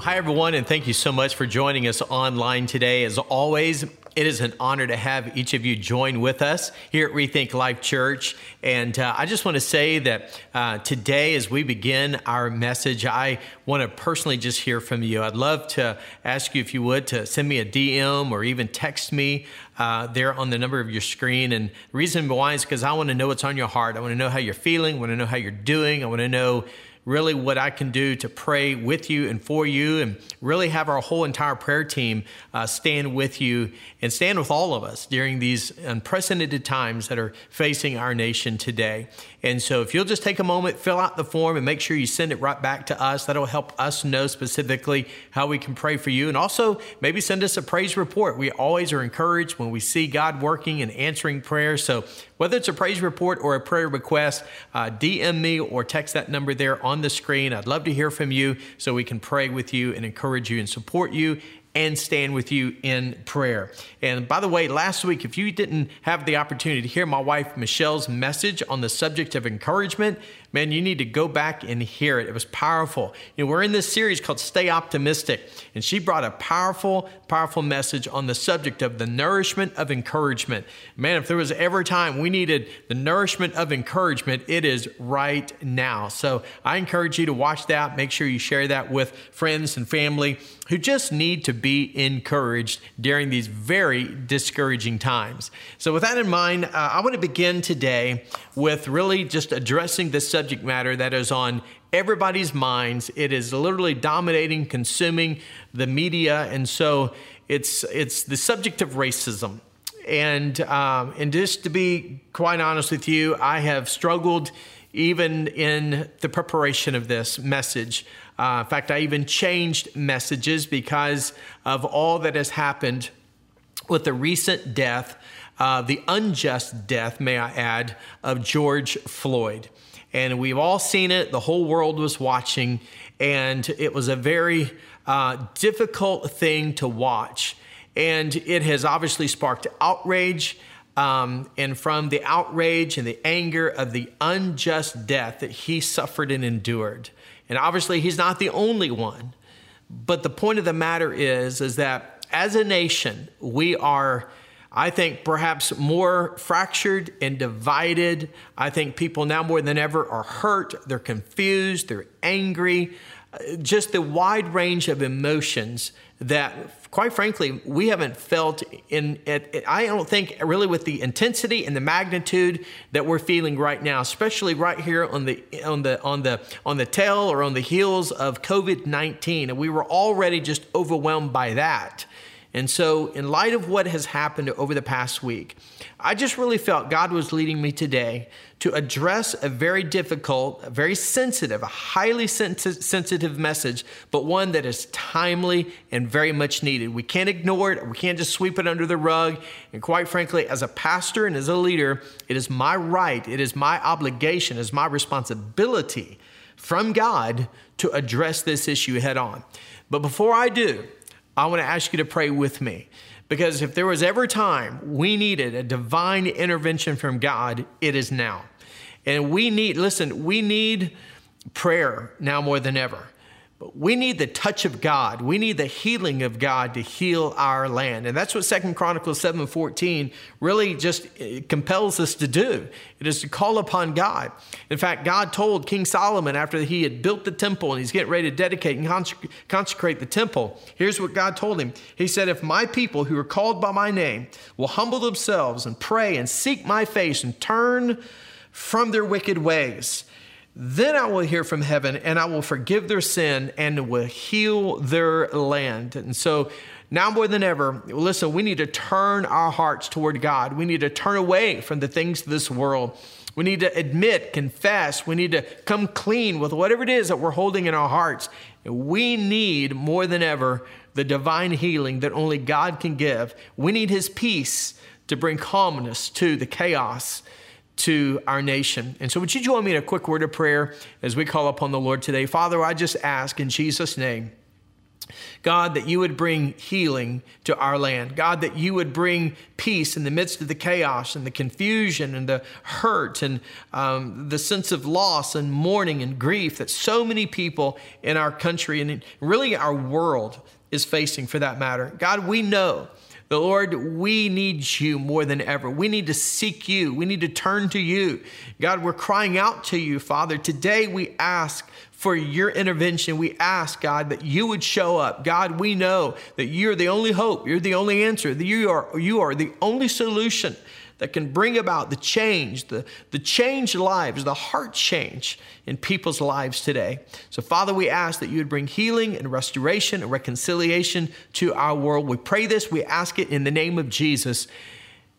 Hi, everyone, and thank you so much for joining us online today. As always, it is an honor to have each of you join with us here at Rethink Life Church. And uh, I just want to say that uh, today, as we begin our message, I want to personally just hear from you. I'd love to ask you, if you would, to send me a DM or even text me uh, there on the number of your screen. And the reason why is because I want to know what's on your heart. I want to know how you're feeling, I want to know how you're doing, I want to know really what I can do to pray with you and for you, and really have our whole entire prayer team uh, stand with you and stand with all of us during these unprecedented times that are facing our nation today. And so, if you'll just take a moment, fill out the form, and make sure you send it right back to us, that'll help us know specifically how we can pray for you. And also, maybe send us a praise report. We always are encouraged when we see God working and answering prayers. So, whether it's a praise report or a prayer request, uh, DM me or text that number there on the screen. I'd love to hear from you so we can pray with you and encourage you and support you and stand with you in prayer. And by the way, last week, if you didn't have the opportunity to hear my wife Michelle's message on the subject of encouragement, man, you need to go back and hear it. It was powerful. You know, we're in this series called Stay Optimistic, and she brought a powerful, powerful message on the subject of the nourishment of encouragement. Man, if there was ever a time we needed the nourishment of encouragement, it is right now. So I encourage you to watch that. Make sure you share that with friends and family who just need to be encouraged during these very discouraging times. So, with that in mind, uh, I want to begin today with really just addressing the subject matter that is on everybody's minds. It is literally dominating, consuming the media, and so it's it's the subject of racism. And um, and just to be quite honest with you, I have struggled even in the preparation of this message. Uh, in fact, I even changed messages because of all that has happened with the recent death uh, the unjust death, may I add, of George Floyd. And we've all seen it, the whole world was watching, and it was a very uh, difficult thing to watch. And it has obviously sparked outrage. Um, and from the outrage and the anger of the unjust death that he suffered and endured. And obviously, he's not the only one. But the point of the matter is, is that as a nation, we are I think perhaps more fractured and divided. I think people now more than ever are hurt, they're confused, they're angry. Uh, just the wide range of emotions that, quite frankly, we haven't felt in. I don't think really with the intensity and the magnitude that we're feeling right now, especially right here on the on the on the on the tail or on the heels of COVID nineteen, and we were already just overwhelmed by that. And so, in light of what has happened over the past week, I just really felt God was leading me today to address a very difficult, a very sensitive, a highly sensitive message, but one that is timely and very much needed. We can't ignore it, we can't just sweep it under the rug. And quite frankly, as a pastor and as a leader, it is my right, it is my obligation, it is my responsibility from God to address this issue head on. But before I do, I want to ask you to pray with me. Because if there was ever time we needed a divine intervention from God, it is now. And we need, listen, we need prayer now more than ever. But we need the touch of God. We need the healing of God to heal our land. And that's what Second Chronicles 7:14 really just uh, compels us to do. It is to call upon God. In fact, God told King Solomon after he had built the temple and he's getting ready to dedicate and consecrate the temple, here's what God told him. He said, If my people who are called by my name will humble themselves and pray and seek my face and turn from their wicked ways, then I will hear from heaven and I will forgive their sin and will heal their land. And so now more than ever, listen, we need to turn our hearts toward God. We need to turn away from the things of this world. We need to admit, confess. We need to come clean with whatever it is that we're holding in our hearts. We need more than ever the divine healing that only God can give. We need His peace to bring calmness to the chaos to our nation. And so, would you join me in a quick word of prayer as we call upon the Lord today? Father, I just ask in Jesus' name. God, that you would bring healing to our land. God, that you would bring peace in the midst of the chaos and the confusion and the hurt and um, the sense of loss and mourning and grief that so many people in our country and really our world is facing for that matter. God, we know the Lord, we need you more than ever. We need to seek you. We need to turn to you. God, we're crying out to you, Father. Today we ask for your intervention. We ask, God, that you would show up. God, we know that you're the only hope. You're the only answer. That you are, you are the only solution that can bring about the change, the, the changed lives, the heart change in people's lives today. So, Father, we ask that you would bring healing and restoration and reconciliation to our world. We pray this, we ask it in the name of Jesus.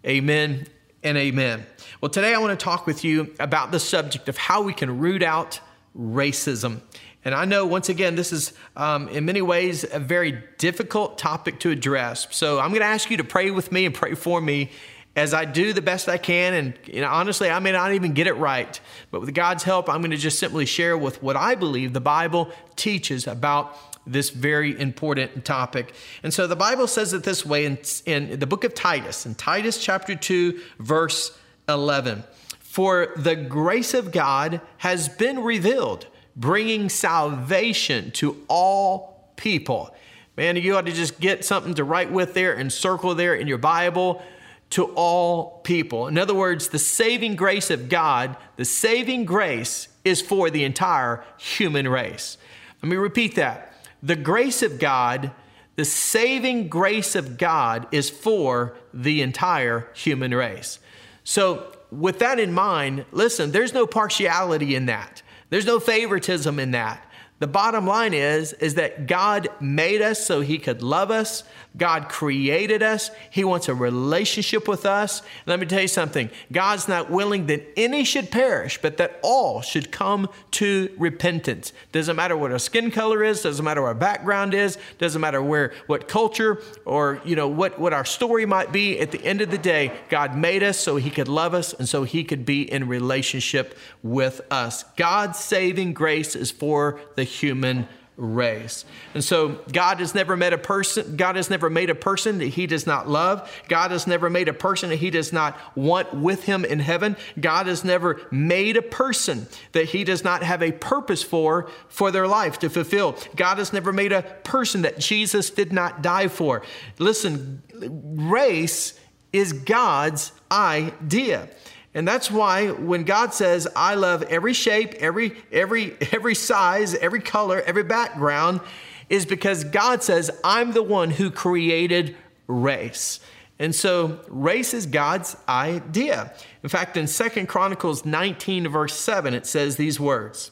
Amen and amen. Well, today I want to talk with you about the subject of how we can root out racism. And I know, once again, this is um, in many ways a very difficult topic to address. So I'm going to ask you to pray with me and pray for me as I do the best I can. And honestly, I may not even get it right, but with God's help, I'm going to just simply share with what I believe the Bible teaches about this very important topic. And so the Bible says it this way in, in the book of Titus, in Titus chapter 2, verse 11. For the grace of God has been revealed, bringing salvation to all people. Man, you ought to just get something to write with there and circle there in your Bible to all people. In other words, the saving grace of God, the saving grace is for the entire human race. Let me repeat that. The grace of God, the saving grace of God is for the entire human race. So, with that in mind, listen, there's no partiality in that. There's no favoritism in that. The bottom line is is that God made us so he could love us. God created us. He wants a relationship with us. Let me tell you something. God's not willing that any should perish, but that all should come to repentance. Doesn't matter what our skin color is, doesn't matter what our background is, doesn't matter where what culture or you know what what our story might be. At the end of the day, God made us so he could love us and so he could be in relationship with us. God's saving grace is for the human race. And so God has never met a person, God has never made a person that he does not love. God has never made a person that he does not want with him in heaven. God has never made a person that he does not have a purpose for for their life to fulfill. God has never made a person that Jesus did not die for. Listen, race is God's idea. And that's why when God says, I love every shape, every, every, every size, every color, every background, is because God says, I'm the one who created race. And so race is God's idea. In fact, in Second Chronicles 19, verse 7, it says these words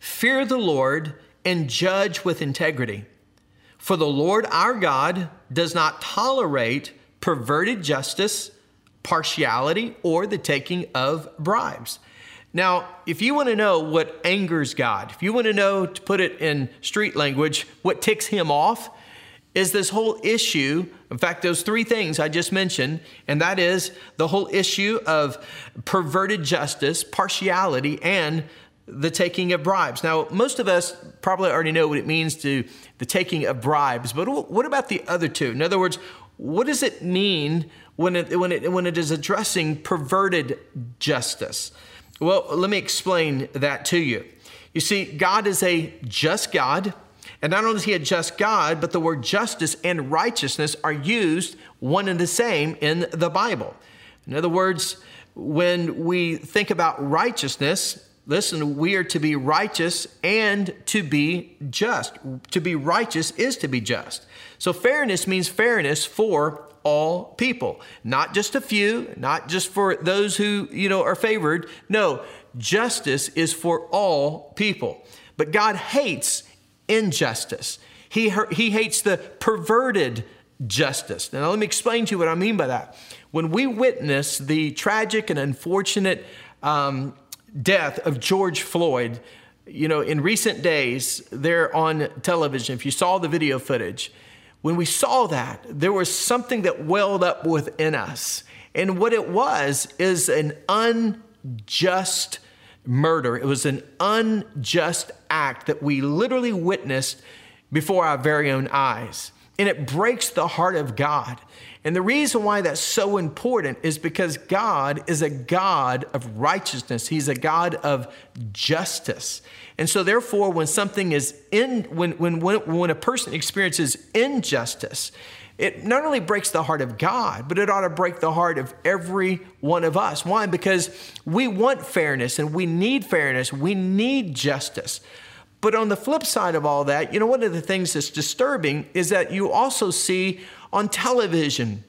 Fear the Lord and judge with integrity. For the Lord our God does not tolerate perverted justice partiality, or the taking of bribes. Now, if you want to know what angers God, if you want to know, to put it in street language, what ticks him off, is this whole issue. In fact, those three things I just mentioned, and that is the whole issue of perverted justice, partiality, and the taking of bribes. Now, most of us probably already know what it means to the taking of bribes, but what about the other two? In other words, what does it mean when it, when it, when it is addressing perverted justice? Well, let me explain that to you. You see, God is a just God. And not only is he a just God, but the word justice and righteousness are used one and the same in the Bible. In other words, when we think about righteousness, listen, we are to be righteous and to be just. To be righteous is to be just. So fairness means fairness for all people, not just a few, not just for those who, you know, are favored. No, justice is for all people. But God hates injustice. He, he hates the perverted justice. Now, let me explain to you what I mean by that. When we witness the tragic and unfortunate um, death of George Floyd, you know, in recent days, they're on television. If you saw the video footage, when we saw that, there was something that welled up within us. And what it was is an unjust murder. It was an unjust act that we literally witnessed before our very own eyes. And it breaks the heart of God. And the reason why that's so important is because God is a God of righteousness. He's a God of justice. And so therefore, when something is in, when, when, when, a person experiences injustice, it not only breaks the heart of God, but it ought to break the heart of every one of us. Why? Because we want fairness and we need fairness. We need justice. But on the flip side of all that, you know, one of the things that's disturbing is that you also see on television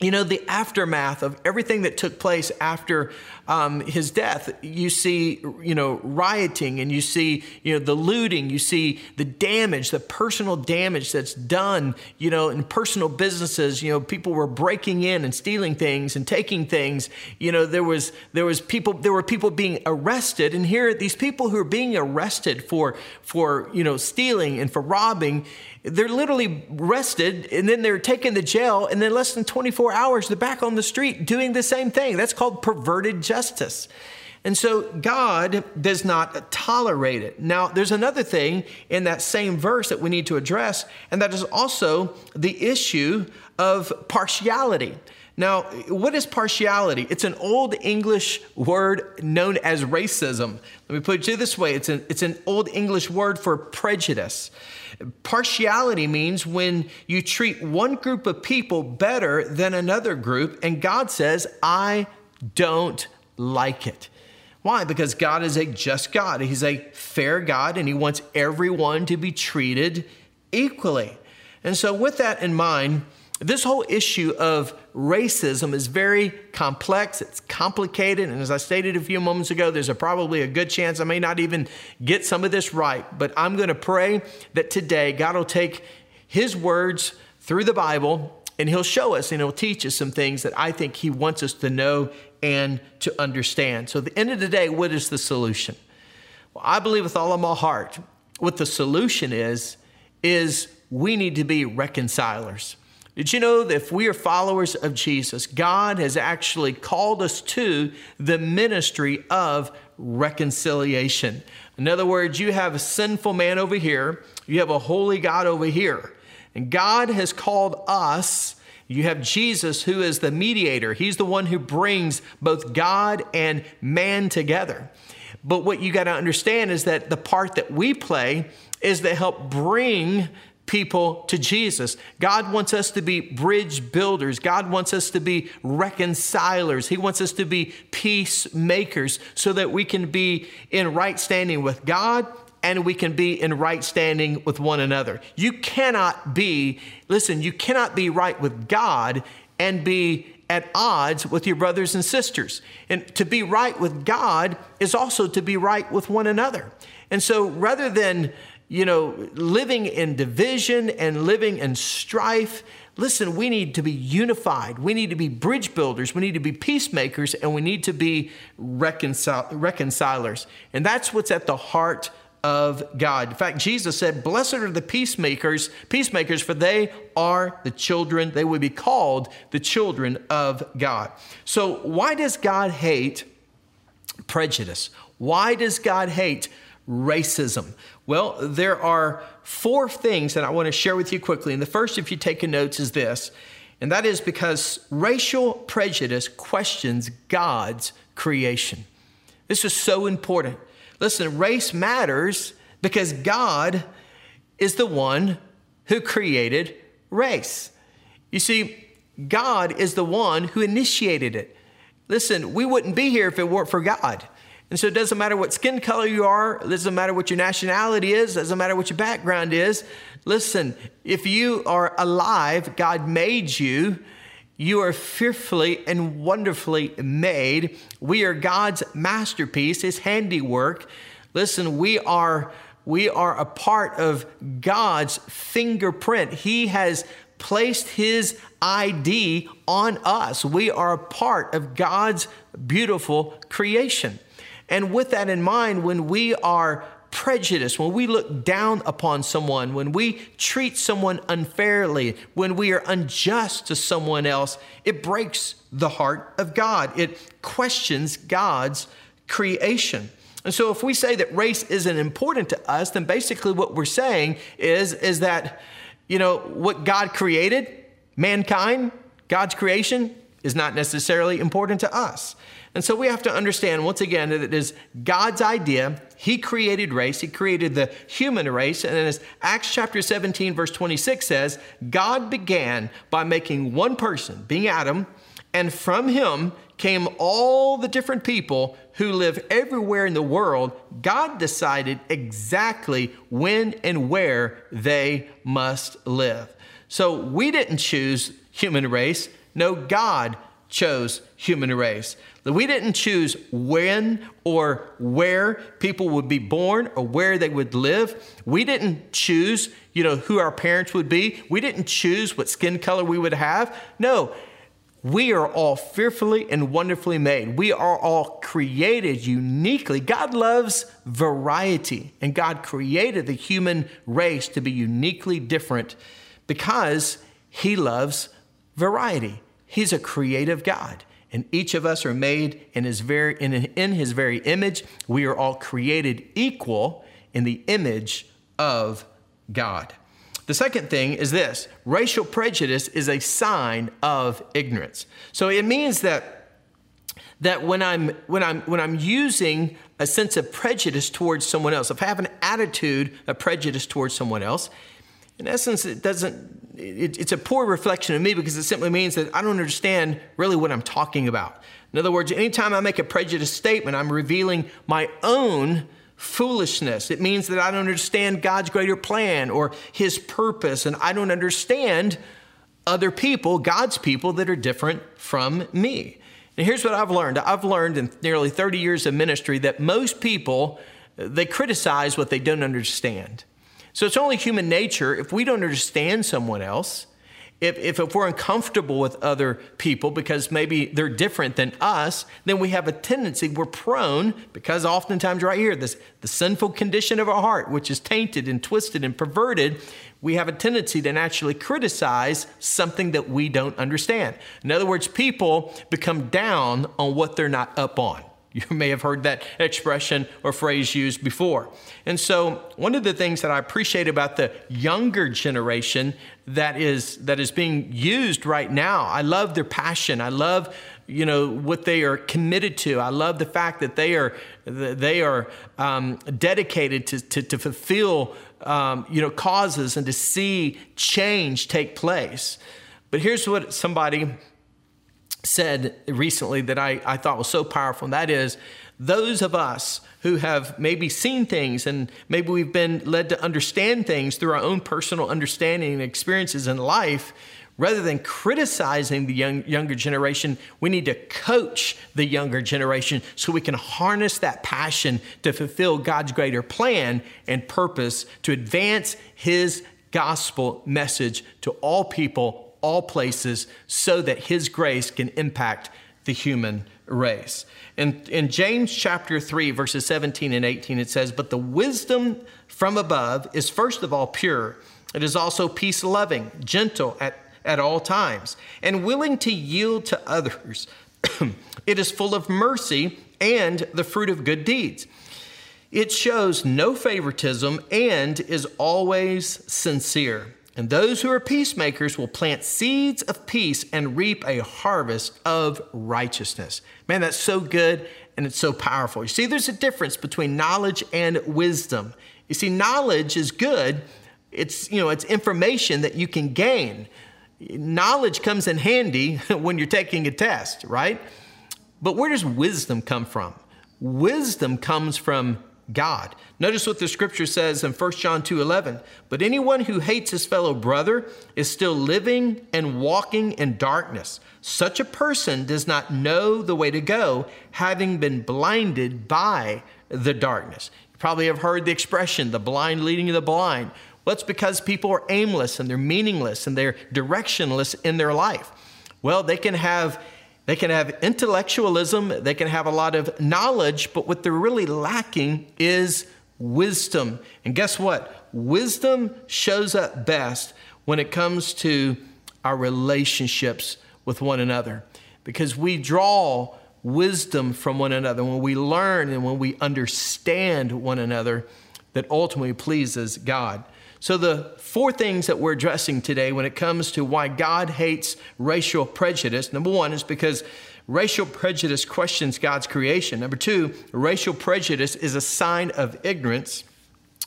you know, the aftermath of everything that took place after um, his death, you see, you know, rioting and you see, you know, the looting, you see the damage, the personal damage that's done, you know, in personal businesses. You know, people were breaking in and stealing things and taking things. You know, there was there was people there were people being arrested, and here these people who are being arrested for for you know stealing and for robbing they're literally arrested and then they're taken to jail, and then less than 24 hours, they're back on the street doing the same thing. That's called perverted justice. And so God does not tolerate it. Now, there's another thing in that same verse that we need to address, and that is also the issue of partiality. Now, what is partiality? It's an old English word known as racism. Let me put it this way it's an, it's an old English word for prejudice. Partiality means when you treat one group of people better than another group, and God says, I don't like it. Why? Because God is a just God. He's a fair God, and He wants everyone to be treated equally. And so, with that in mind, this whole issue of racism is very complex, it's complicated, and as I stated a few moments ago, there's a probably a good chance I may not even get some of this right, but I'm going to pray that today God will take his words through the Bible and he'll show us and he'll teach us some things that I think he wants us to know and to understand. So at the end of the day, what is the solution? Well, I believe with all of my heart, what the solution is is we need to be reconcilers. Did you know that if we are followers of Jesus, God has actually called us to the ministry of reconciliation? In other words, you have a sinful man over here, you have a holy God over here. And God has called us, you have Jesus who is the mediator. He's the one who brings both God and man together. But what you got to understand is that the part that we play is to help bring people to Jesus. God wants us to be bridge builders. God wants us to be reconcilers. He wants us to be peacemakers so that we can be in right standing with God and we can be in right standing with one another. You cannot be, listen, you cannot be right with God and be at odds with your brothers and sisters. And to be right with God is also to be right with one another. And so rather than you know, living in division and living in strife. Listen, we need to be unified. We need to be bridge builders. We need to be peacemakers and we need to be reconcil- reconcilers. And that's what's at the heart of God. In fact, Jesus said, Blessed are the peacemakers, peacemakers, for they are the children, they will be called the children of God. So, why does God hate prejudice? Why does God hate racism? Well, there are four things that I want to share with you quickly. And the first, if you take notes, is this, and that is because racial prejudice questions God's creation. This is so important. Listen, race matters because God is the one who created race. You see, God is the one who initiated it. Listen, we wouldn't be here if it weren't for God. And so it doesn't matter what skin color you are, it doesn't matter what your nationality is, it doesn't matter what your background is. Listen, if you are alive, God made you. You are fearfully and wonderfully made. We are God's masterpiece, his handiwork. Listen, we are we are a part of God's fingerprint. He has placed his ID on us. We are a part of God's beautiful creation. And with that in mind, when we are prejudice, when we look down upon someone, when we treat someone unfairly, when we are unjust to someone else, it breaks the heart of God. It questions God's creation. And so if we say that race isn't important to us, then basically what we're saying is, is that, you know, what God created, mankind, God's creation, is not necessarily important to us. And so we have to understand once again that it is God's idea. He created race, He created the human race. And as Acts chapter 17, verse 26 says, God began by making one person, being Adam, and from him came all the different people who live everywhere in the world. God decided exactly when and where they must live. So we didn't choose human race. No, God chose human race. We didn't choose when or where people would be born or where they would live. We didn't choose, you know, who our parents would be. We didn't choose what skin color we would have. No, we are all fearfully and wonderfully made. We are all created uniquely. God loves variety, and God created the human race to be uniquely different because He loves variety. He's a creative God. And each of us are made in his very, in, in his very image. We are all created equal in the image of God. The second thing is this racial prejudice is a sign of ignorance. So it means that that when I'm when I'm when I'm using a sense of prejudice towards someone else, if I have an attitude of prejudice towards someone else, in essence, it doesn't. It, it's a poor reflection of me because it simply means that I don't understand really what I'm talking about. In other words, anytime I make a prejudice statement, I'm revealing my own foolishness. It means that I don't understand God's greater plan or His purpose, and I don't understand other people, God's people, that are different from me. And here's what I've learned I've learned in nearly 30 years of ministry that most people, they criticize what they don't understand. So it's only human nature if we don't understand someone else if, if, if, we're uncomfortable with other people because maybe they're different than us, then we have a tendency, we're prone, because oftentimes right here, this the sinful condition of our heart, which is tainted and twisted and perverted, we have a tendency to naturally criticize something that we don't understand. In other words, people become down on what they're not up on. You may have heard that expression or phrase used before. And so, one of the things that I appreciate about the younger generation that is that is being used right now, I love their passion. I love you know what they are committed to. I love the fact that they are they are um, dedicated to, to, to fulfill um, you know causes and to see change take place. But here's what somebody said recently that I, I thought was so powerful, and that is those of us who have maybe seen things and maybe we've been led to understand things through our own personal understanding and experiences in life, rather than criticizing the young, younger generation, we need to coach the younger generation so we can harness that passion to fulfill God's greater plan and purpose to advance His gospel message to all people all places so that his grace can impact the human race. In, in James chapter 3, verses 17 and 18, it says, But the wisdom from above is first of all pure. It is also peace loving, gentle at, at all times, and willing to yield to others. it is full of mercy and the fruit of good deeds. It shows no favoritism and is always sincere. And those who are peacemakers will plant seeds of peace and reap a harvest of righteousness. Man, that's so good and it's so powerful. You see, there's a difference between knowledge and wisdom. You see, knowledge is good. It's, you know, it's information that you can gain. Knowledge comes in handy when you're taking a test, right? But where does wisdom come from? Wisdom comes from God. Notice what the scripture says in 1 John 2:11, "But anyone who hates his fellow brother is still living and walking in darkness. Such a person does not know the way to go, having been blinded by the darkness." You probably have heard the expression, the blind leading the blind. Well, it's because people are aimless and they're meaningless and they're directionless in their life. Well, they can have they can have intellectualism, they can have a lot of knowledge, but what they're really lacking is wisdom. And guess what? Wisdom shows up best when it comes to our relationships with one another because we draw wisdom from one another when we learn and when we understand one another that ultimately pleases God. So, the four things that we're addressing today when it comes to why God hates racial prejudice number one is because racial prejudice questions God's creation. Number two, racial prejudice is a sign of ignorance.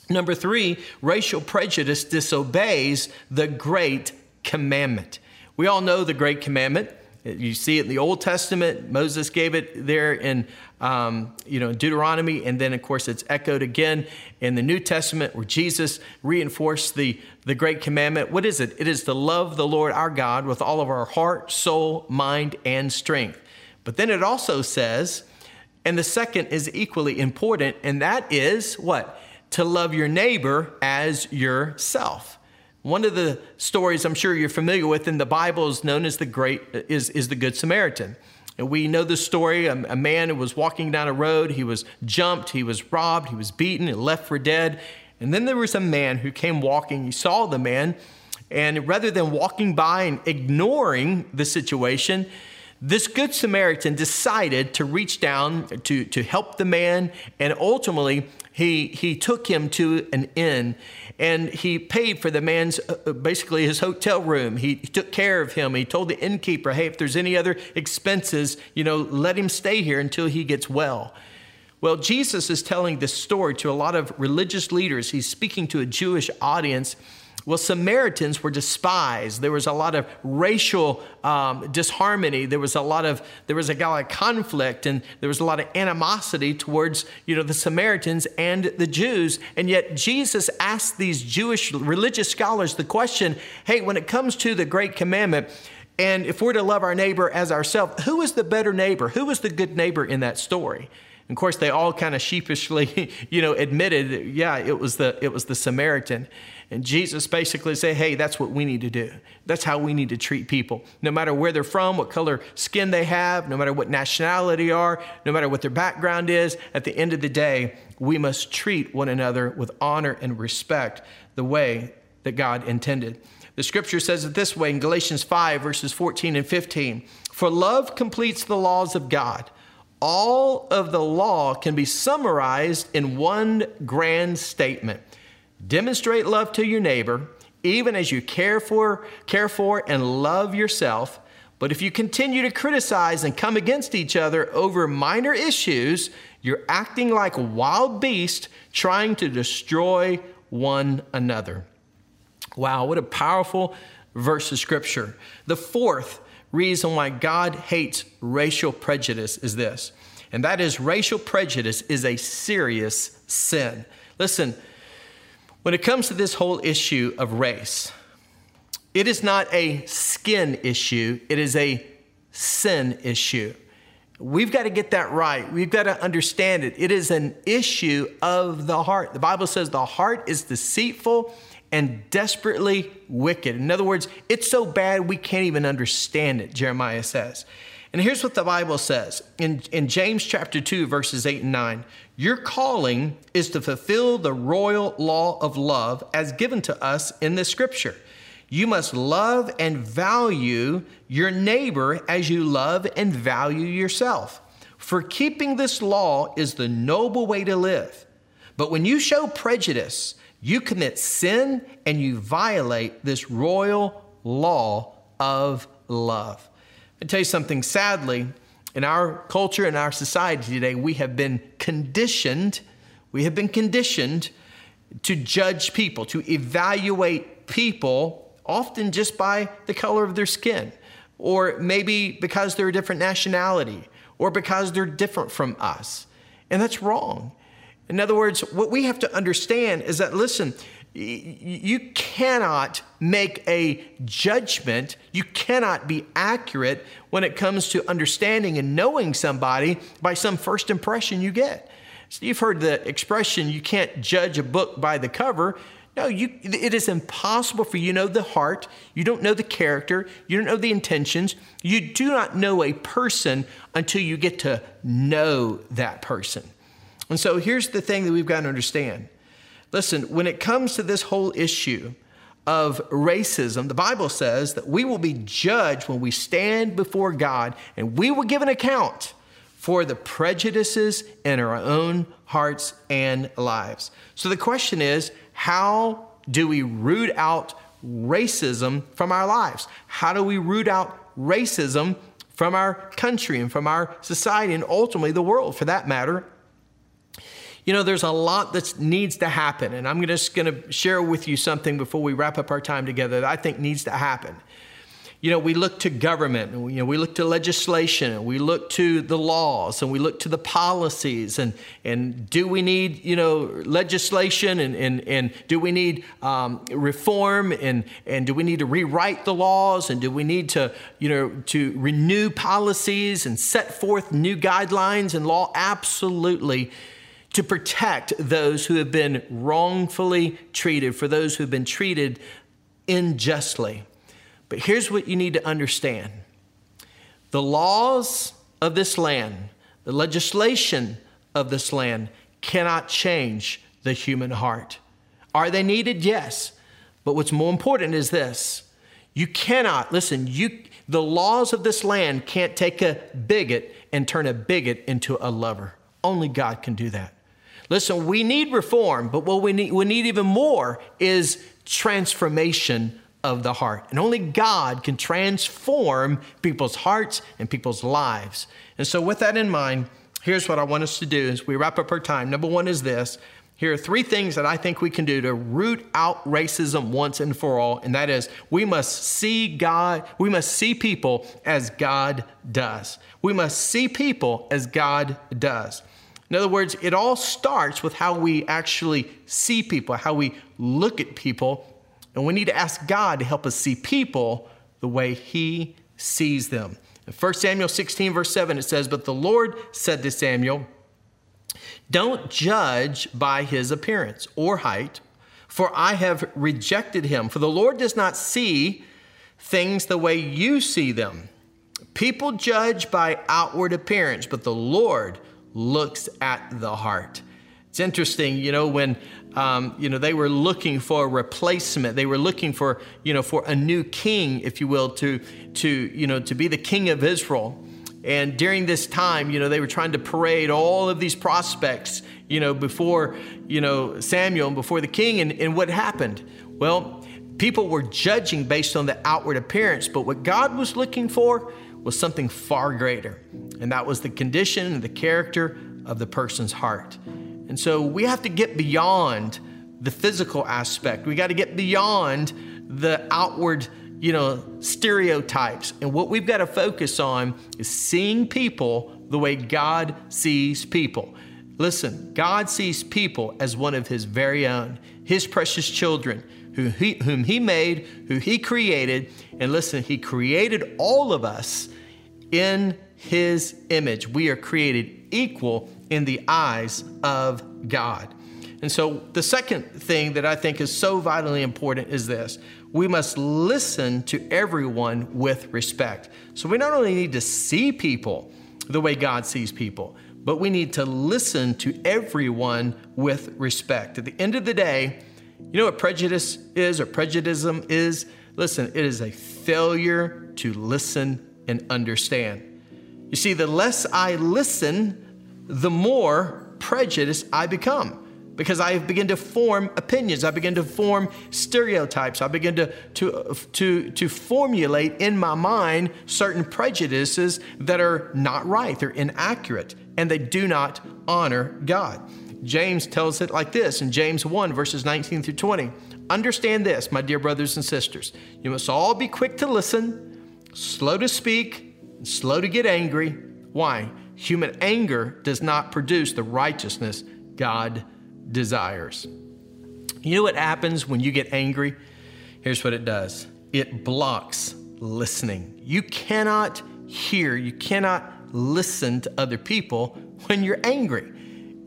Number three, racial prejudice disobeys the great commandment. We all know the great commandment. You see it in the Old Testament. Moses gave it there in um, you know Deuteronomy, and then of course it's echoed again in the New Testament, where Jesus reinforced the the great commandment. What is it? It is to love the Lord our God with all of our heart, soul, mind, and strength. But then it also says, and the second is equally important, and that is what? To love your neighbor as yourself. One of the stories I'm sure you're familiar with in the Bible is known as the great is, is the Good Samaritan. And we know the story. A, a man who was walking down a road, he was jumped, he was robbed, he was beaten, and left for dead. And then there was a man who came walking. He saw the man, and rather than walking by and ignoring the situation, this Good Samaritan decided to reach down to, to help the man, and ultimately he, he took him to an inn and he paid for the man's uh, uh, basically his hotel room. He, he took care of him. He told the innkeeper, hey, if there's any other expenses, you know, let him stay here until he gets well. Well, Jesus is telling this story to a lot of religious leaders. He's speaking to a Jewish audience well, Samaritans were despised. There was a lot of racial um, disharmony. There was a lot of there was a lot of conflict, and there was a lot of animosity towards you know the Samaritans and the Jews. And yet Jesus asked these Jewish religious scholars the question: Hey, when it comes to the Great Commandment, and if we're to love our neighbor as ourselves, who is the better neighbor? Who is the good neighbor in that story? And of course, they all kind of sheepishly, you know, admitted, yeah, it was the it was the Samaritan. And Jesus basically said, hey, that's what we need to do. That's how we need to treat people. No matter where they're from, what color skin they have, no matter what nationality they are, no matter what their background is, at the end of the day, we must treat one another with honor and respect the way that God intended. The scripture says it this way in Galatians 5, verses 14 and 15 For love completes the laws of God. All of the law can be summarized in one grand statement Demonstrate love to your neighbor, even as you care for, care for and love yourself. But if you continue to criticize and come against each other over minor issues, you're acting like a wild beast trying to destroy one another. Wow, what a powerful verse of scripture. The fourth reason why God hates racial prejudice is this, and that is racial prejudice is a serious sin. Listen, when it comes to this whole issue of race, it is not a skin issue, it is a sin issue. We've got to get that right. We've got to understand it. It is an issue of the heart. The Bible says the heart is deceitful and desperately wicked. In other words, it's so bad we can't even understand it, Jeremiah says. And here's what the Bible says in, in James chapter 2, verses 8 and 9 Your calling is to fulfill the royal law of love as given to us in the scripture. You must love and value your neighbor as you love and value yourself. For keeping this law is the noble way to live. But when you show prejudice, you commit sin and you violate this royal law of love. I tell you something, sadly, in our culture, in our society today, we have been conditioned, we have been conditioned to judge people, to evaluate people, often just by the color of their skin, or maybe because they're a different nationality, or because they're different from us. And that's wrong. In other words, what we have to understand is that, listen, you cannot make a judgment. You cannot be accurate when it comes to understanding and knowing somebody by some first impression you get. So you've heard the expression, you can't judge a book by the cover. No, you, it is impossible for you to know the heart. You don't know the character. You don't know the intentions. You do not know a person until you get to know that person. And so here's the thing that we've got to understand. Listen, when it comes to this whole issue of racism, the Bible says that we will be judged when we stand before God and we will give an account for the prejudices in our own hearts and lives. So the question is how do we root out racism from our lives? How do we root out racism from our country and from our society and ultimately the world for that matter? You know, there's a lot that needs to happen, and I'm just going to share with you something before we wrap up our time together that I think needs to happen you know, we look to government, you know, we look to legislation, we look to the laws, and we look to the policies, and, and do we need, you know, legislation, and, and, and do we need um, reform, and, and do we need to rewrite the laws, and do we need to, you know, to renew policies and set forth new guidelines and law? Absolutely to protect those who have been wrongfully treated, for those who have been treated unjustly. But here's what you need to understand the laws of this land, the legislation of this land cannot change the human heart. Are they needed? Yes. But what's more important is this you cannot, listen, you, the laws of this land can't take a bigot and turn a bigot into a lover. Only God can do that. Listen, we need reform, but what we need, we need even more is transformation of the heart. And only God can transform people's hearts and people's lives. And so, with that in mind, here's what I want us to do as we wrap up our time. Number one is this. Here are three things that I think we can do to root out racism once and for all, and that is we must see God, we must see people as God does. We must see people as God does. In other words, it all starts with how we actually see people, how we look at people, and we need to ask God to help us see people the way He sees them. In 1 Samuel 16, verse 7, it says, But the Lord said to Samuel, Don't judge by his appearance or height, for I have rejected him. For the Lord does not see things the way you see them. People judge by outward appearance, but the Lord looks at the heart. It's interesting, you know, when um, you know, they were looking for a replacement. They were looking for, you know, for a new king, if you will, to, to, you know, to be the king of Israel. And during this time, you know, they were trying to parade all of these prospects, you know, before, you know, Samuel and before the king. And, and what happened? Well, people were judging based on the outward appearance, but what God was looking for was something far greater. And that was the condition and the character of the person's heart. And so we have to get beyond the physical aspect. We got to get beyond the outward, you know, stereotypes. And what we've got to focus on is seeing people the way God sees people. Listen, God sees people as one of his very own, his precious children, who he, whom he made, who he created. And listen, he created all of us in his image. We are created equal in the eyes of God. And so, the second thing that I think is so vitally important is this we must listen to everyone with respect. So, we not only need to see people the way God sees people, but we need to listen to everyone with respect. At the end of the day, you know what prejudice is or prejudice is? Listen, it is a failure to listen and understand. You see, the less I listen, the more prejudiced I become because I begin to form opinions. I begin to form stereotypes. I begin to, to, to, to formulate in my mind certain prejudices that are not right, they're inaccurate, and they do not honor God. James tells it like this in James 1, verses 19 through 20. Understand this, my dear brothers and sisters. You must all be quick to listen, slow to speak, slow to get angry. Why? Human anger does not produce the righteousness God desires. You know what happens when you get angry? Here's what it does it blocks listening. You cannot hear, you cannot listen to other people when you're angry.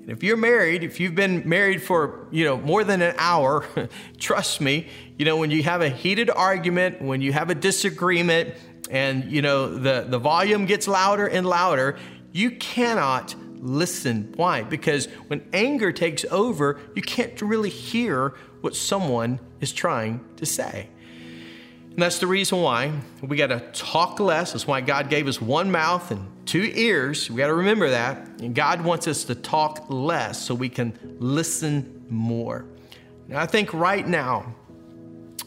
And if you're married, if you've been married for, you know, more than an hour, trust me, you know, when you have a heated argument, when you have a disagreement, and you know the, the volume gets louder and louder you cannot listen. Why? Because when anger takes over, you can't really hear what someone is trying to say. And that's the reason why we got to talk less. That's why God gave us one mouth and two ears. We got to remember that. And God wants us to talk less so we can listen more. Now, I think right now,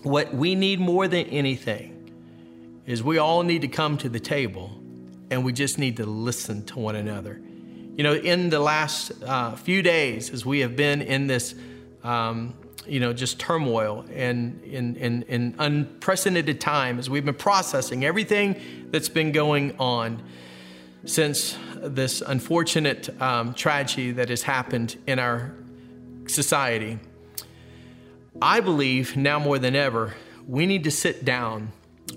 what we need more than anything is we all need to come to the table and we just need to listen to one another. You know, in the last uh, few days, as we have been in this, um, you know, just turmoil and in, unprecedented time, as we've been processing everything that's been going on since this unfortunate um, tragedy that has happened in our society, I believe now more than ever, we need to sit down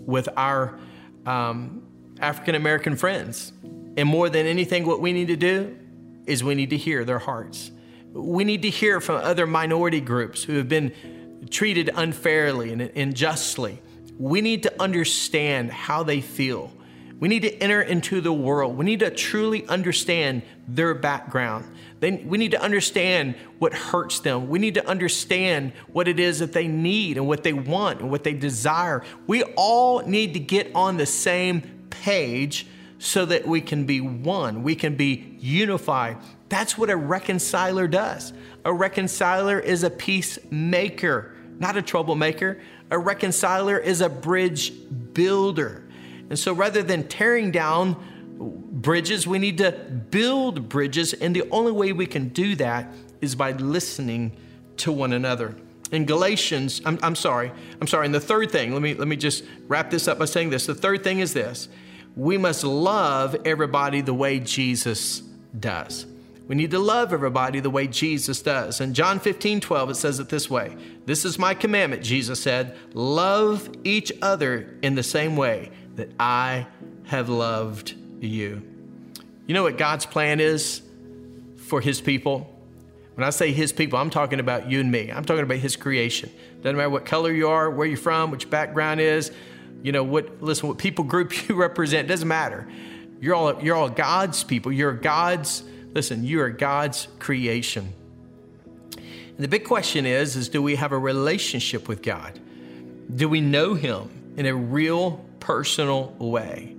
with our um, African American friends. And more than anything, what we need to do is we need to hear their hearts. We need to hear from other minority groups who have been treated unfairly and unjustly. We need to understand how they feel. We need to enter into the world. We need to truly understand their background. They, we need to understand what hurts them. We need to understand what it is that they need and what they want and what they desire. We all need to get on the same page so that we can be one, we can be unified. That's what a reconciler does. A reconciler is a peacemaker, not a troublemaker. A reconciler is a bridge builder. And so rather than tearing down bridges, we need to build bridges. And the only way we can do that is by listening to one another. In Galatians, I'm, I'm sorry, I'm sorry. And the third thing, let me, let me just wrap this up by saying this. The third thing is this we must love everybody the way Jesus does. We need to love everybody the way Jesus does. In John 15, 12, it says it this way This is my commandment, Jesus said, love each other in the same way that I have loved you. You know what God's plan is for His people? When I say His people, I'm talking about you and me. I'm talking about His creation. Doesn't matter what color you are, where you're from, what background is, you know what listen what people group you represent doesn't matter you're all you're all god's people you're god's listen you are god's creation and the big question is is do we have a relationship with god do we know him in a real personal way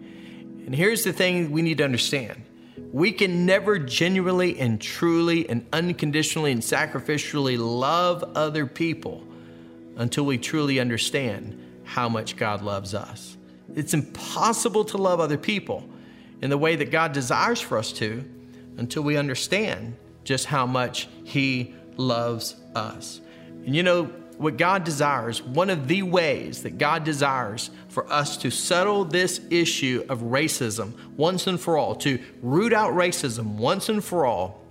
and here's the thing we need to understand we can never genuinely and truly and unconditionally and sacrificially love other people until we truly understand how much God loves us. It's impossible to love other people in the way that God desires for us to until we understand just how much He loves us. And you know, what God desires, one of the ways that God desires for us to settle this issue of racism once and for all, to root out racism once and for all,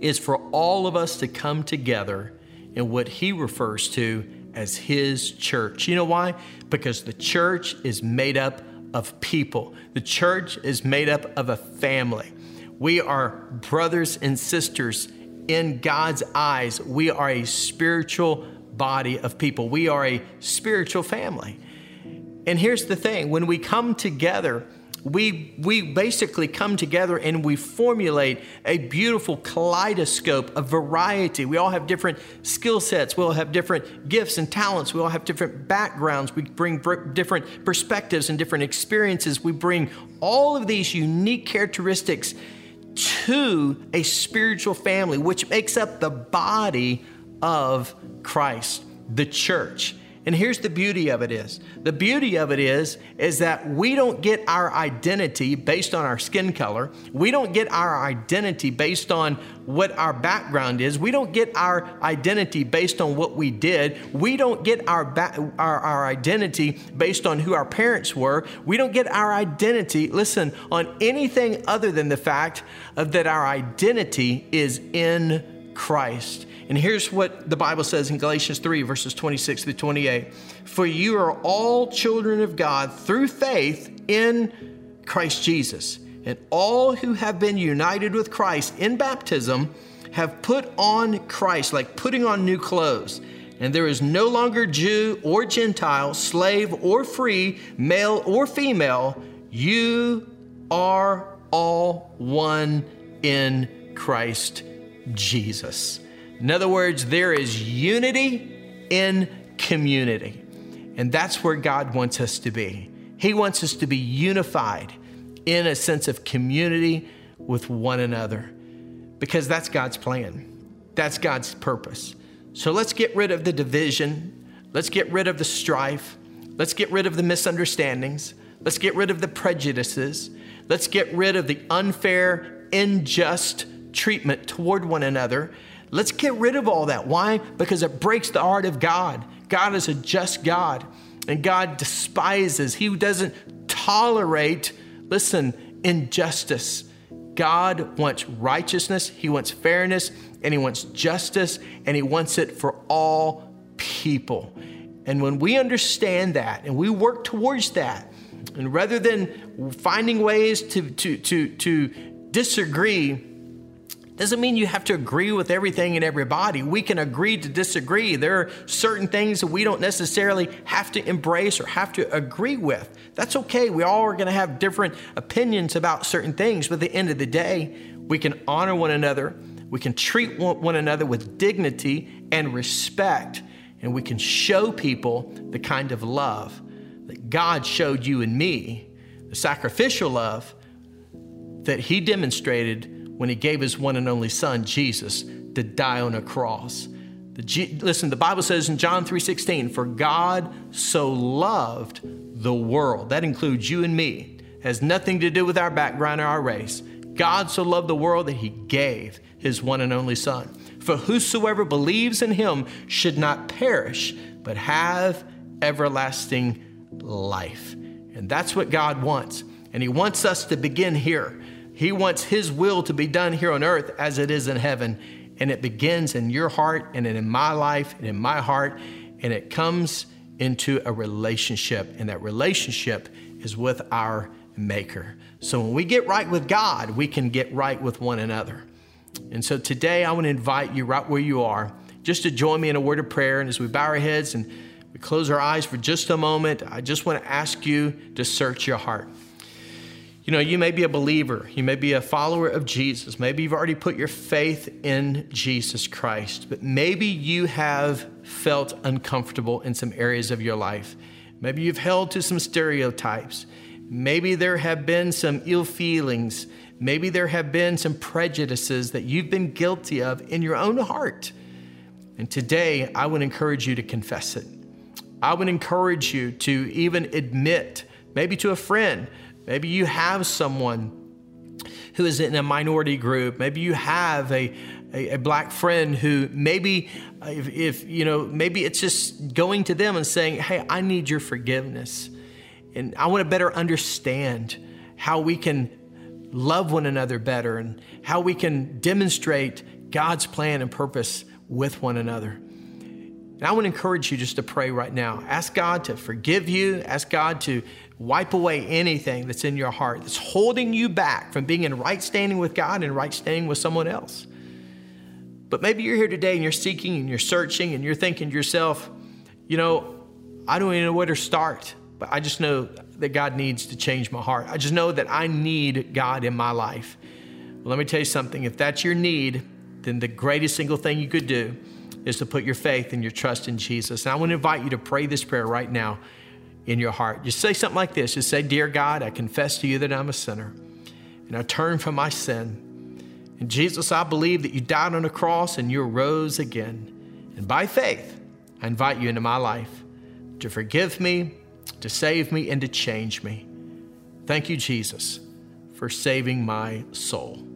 is for all of us to come together in what He refers to as His church. You know why? Because the church is made up of people, the church is made up of a family. We are brothers and sisters in God's eyes. We are a spiritual body of people, we are a spiritual family. And here's the thing when we come together, we, we basically come together and we formulate a beautiful kaleidoscope of variety. We all have different skill sets. We all have different gifts and talents. We all have different backgrounds. We bring different perspectives and different experiences. We bring all of these unique characteristics to a spiritual family, which makes up the body of Christ, the church. And here's the beauty of it is. The beauty of it is is that we don't get our identity based on our skin color. We don't get our identity based on what our background is. We don't get our identity based on what we did. We don't get our, ba- our, our identity based on who our parents were. We don't get our identity, listen, on anything other than the fact of that our identity is in Christ. And here's what the Bible says in Galatians 3, verses 26 through 28 For you are all children of God through faith in Christ Jesus. And all who have been united with Christ in baptism have put on Christ, like putting on new clothes. And there is no longer Jew or Gentile, slave or free, male or female. You are all one in Christ Jesus. In other words, there is unity in community. And that's where God wants us to be. He wants us to be unified in a sense of community with one another because that's God's plan. That's God's purpose. So let's get rid of the division. Let's get rid of the strife. Let's get rid of the misunderstandings. Let's get rid of the prejudices. Let's get rid of the unfair, unjust treatment toward one another. Let's get rid of all that. Why? Because it breaks the heart of God. God is a just God, and God despises, He doesn't tolerate, listen, injustice. God wants righteousness, He wants fairness, and He wants justice, and He wants it for all people. And when we understand that and we work towards that, and rather than finding ways to, to, to, to disagree, doesn't mean you have to agree with everything and everybody. We can agree to disagree. There are certain things that we don't necessarily have to embrace or have to agree with. That's okay. We all are going to have different opinions about certain things, but at the end of the day, we can honor one another. We can treat one another with dignity and respect, and we can show people the kind of love that God showed you and me, the sacrificial love that He demonstrated when he gave his one and only son, Jesus, to die on a cross. The, listen, the Bible says in John 3:16, "For God so loved the world." That includes you and me. It has nothing to do with our background or our race. God so loved the world that he gave his one and only son. For whosoever believes in him should not perish, but have everlasting life. And that's what God wants. And he wants us to begin here. He wants His will to be done here on earth as it is in heaven. And it begins in your heart and in my life and in my heart. And it comes into a relationship. And that relationship is with our Maker. So when we get right with God, we can get right with one another. And so today I want to invite you right where you are just to join me in a word of prayer. And as we bow our heads and we close our eyes for just a moment, I just want to ask you to search your heart. You know, you may be a believer, you may be a follower of Jesus, maybe you've already put your faith in Jesus Christ, but maybe you have felt uncomfortable in some areas of your life. Maybe you've held to some stereotypes. Maybe there have been some ill feelings. Maybe there have been some prejudices that you've been guilty of in your own heart. And today, I would encourage you to confess it. I would encourage you to even admit, maybe to a friend, Maybe you have someone who is in a minority group. Maybe you have a, a, a black friend who maybe, if, if, you know, maybe it's just going to them and saying, hey, I need your forgiveness. And I want to better understand how we can love one another better and how we can demonstrate God's plan and purpose with one another. And I want to encourage you just to pray right now. Ask God to forgive you. Ask God to wipe away anything that's in your heart that's holding you back from being in right standing with God and right standing with someone else. But maybe you're here today and you're seeking and you're searching and you're thinking to yourself, you know, I don't even know where to start, but I just know that God needs to change my heart. I just know that I need God in my life. Well, let me tell you something. If that's your need, then the greatest single thing you could do is to put your faith and your trust in Jesus. And I want to invite you to pray this prayer right now in your heart. Just say something like this. Just say, Dear God, I confess to you that I'm a sinner and I turn from my sin. And Jesus, I believe that you died on the cross and you rose again. And by faith, I invite you into my life to forgive me, to save me, and to change me. Thank you, Jesus, for saving my soul.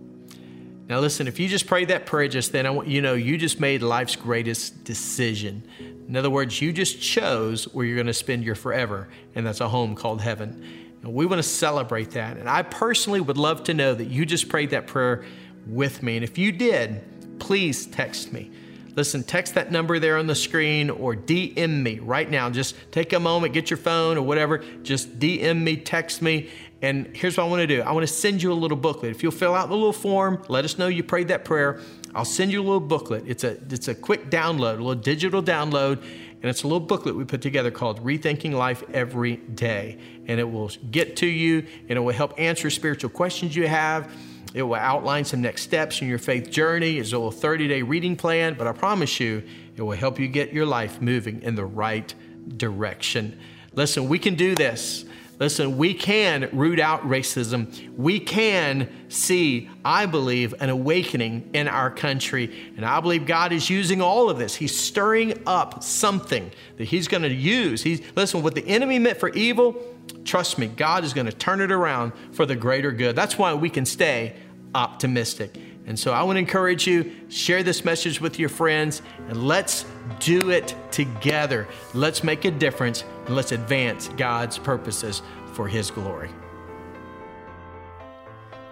Now, listen, if you just prayed that prayer just then, I want you know you just made life's greatest decision. In other words, you just chose where you're going to spend your forever, and that's a home called heaven. And we want to celebrate that. And I personally would love to know that you just prayed that prayer with me. And if you did, please text me. Listen, text that number there on the screen or DM me right now. Just take a moment, get your phone or whatever. Just DM me, text me. And here's what I want to do I want to send you a little booklet. If you'll fill out the little form, let us know you prayed that prayer. I'll send you a little booklet. It's a, it's a quick download, a little digital download, and it's a little booklet we put together called Rethinking Life Every Day. And it will get to you and it will help answer spiritual questions you have. It will outline some next steps in your faith journey. It's a little 30 day reading plan, but I promise you, it will help you get your life moving in the right direction. Listen, we can do this. Listen, we can root out racism. We can see, I believe, an awakening in our country. And I believe God is using all of this. He's stirring up something that He's going to use. He's, listen, what the enemy meant for evil, trust me, God is going to turn it around for the greater good. That's why we can stay optimistic. And so I want to encourage you, share this message with your friends, and let's do it together. Let's make a difference, and let's advance God's purposes for His glory.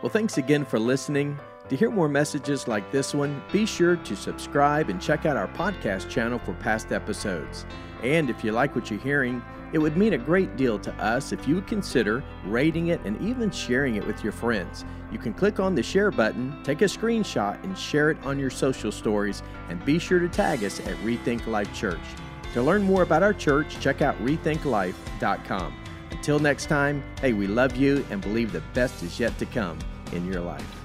Well, thanks again for listening. To hear more messages like this one, be sure to subscribe and check out our podcast channel for past episodes. And if you like what you're hearing, it would mean a great deal to us if you would consider rating it and even sharing it with your friends. You can click on the share button, take a screenshot, and share it on your social stories, and be sure to tag us at Rethink Life Church. To learn more about our church, check out rethinklife.com. Until next time, hey, we love you and believe the best is yet to come in your life.